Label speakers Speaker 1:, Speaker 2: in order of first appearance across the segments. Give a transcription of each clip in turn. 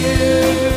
Speaker 1: you.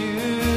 Speaker 2: Need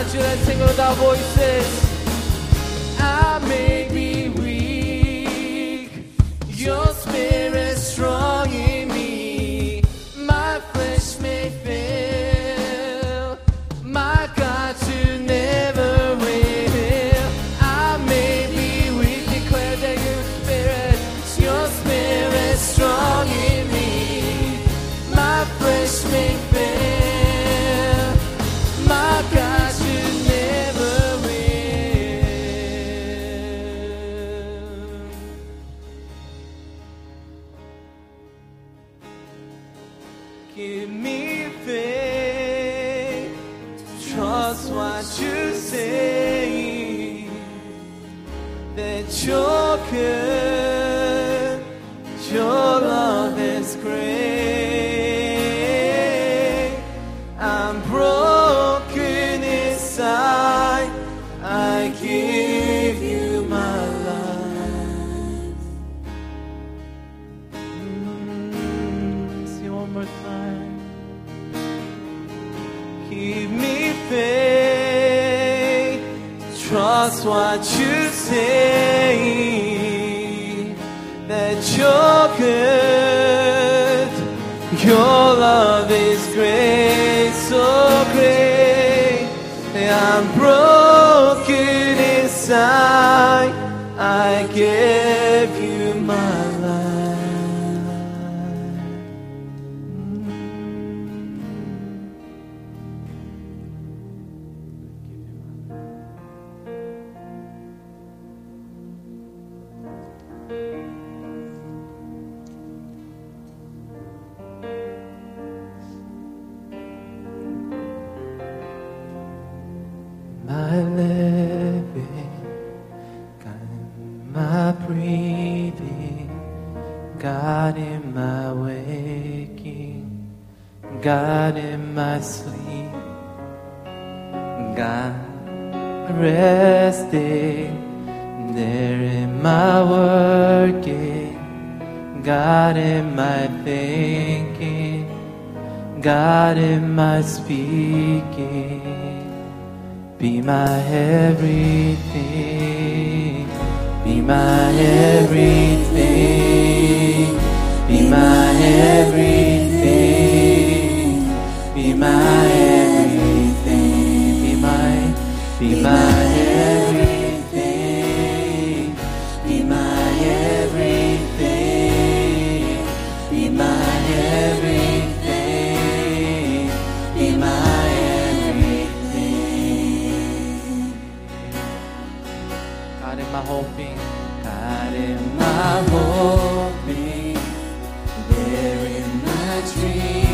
Speaker 2: Let's sing with our voices. What you say, that you're good, I'm broken inside. I give resting, there in my working, God in my thinking, God in my speaking. Be my everything. Be my everything. Be my everything. Be my everything. Be my, everything. Be my everything. Be my everything. Be my everything. God in my hoping, God in my hoping, there in my dreaming,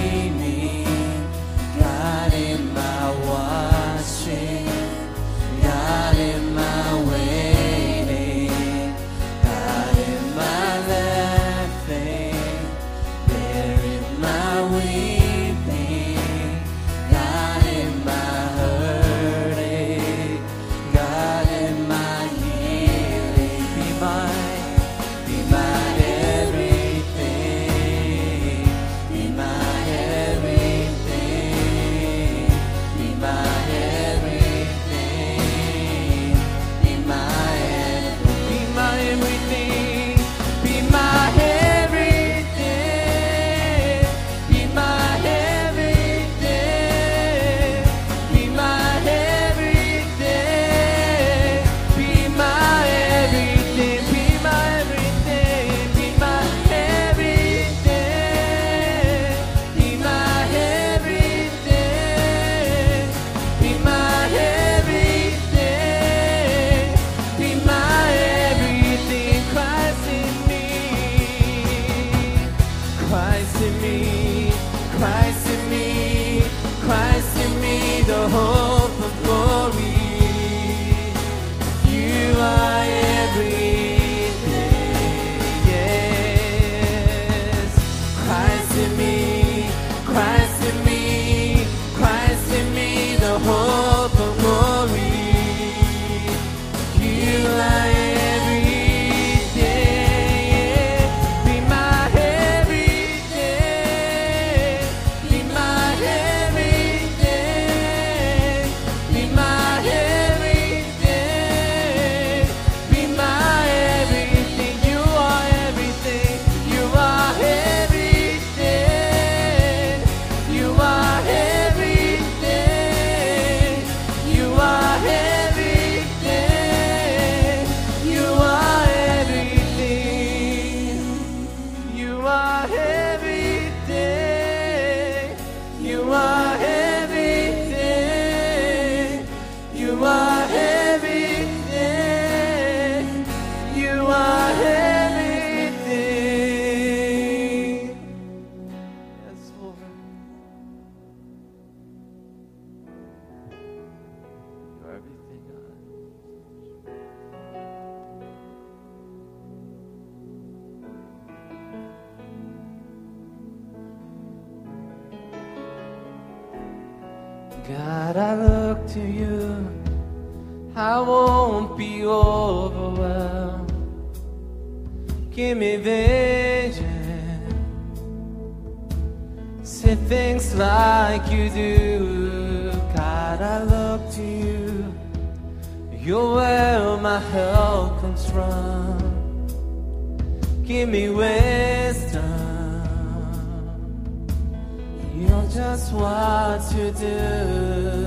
Speaker 2: Give me vision. Say things like you do. God, I look to you. You're where my help comes from. Give me wisdom. You're just what to do.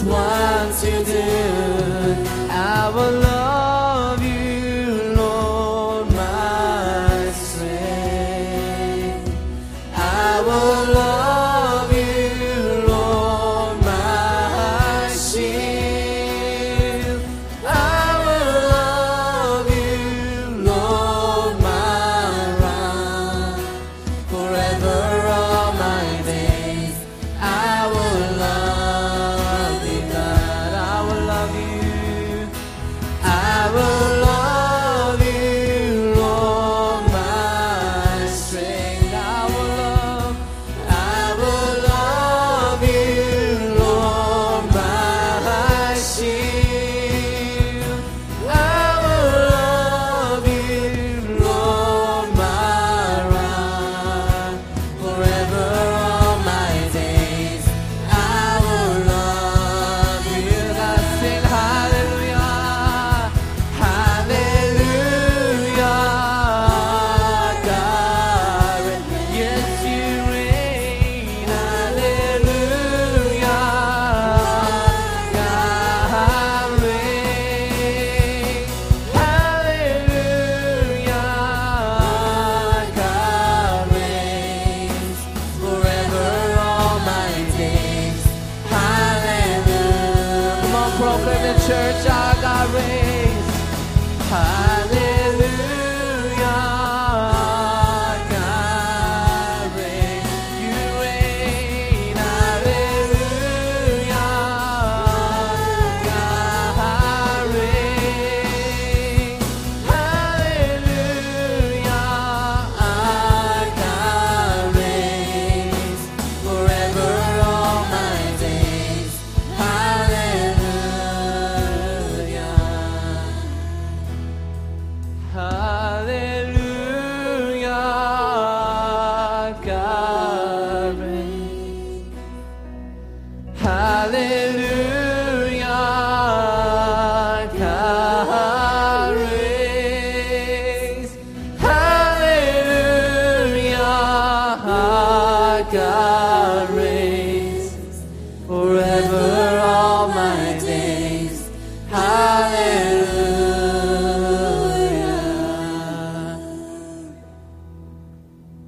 Speaker 2: Just what to do.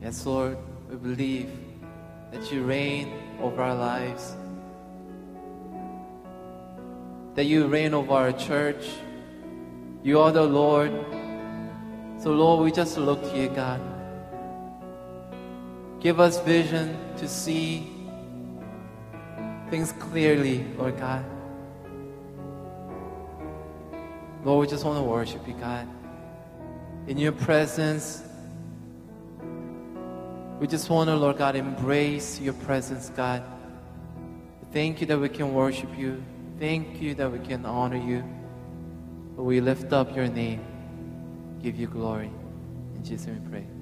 Speaker 2: Yes, Lord, we believe that you reign over our lives, that you reign over our church. You are the Lord. So, Lord, we just look to you, God. Give us vision to see things clearly, Lord God. Lord, we just want to worship you, God. In your presence, we just want to, Lord God, embrace your presence, God. Thank you that we can worship you. Thank you that we can honor you. We lift up your name, give you glory. In Jesus' name we pray.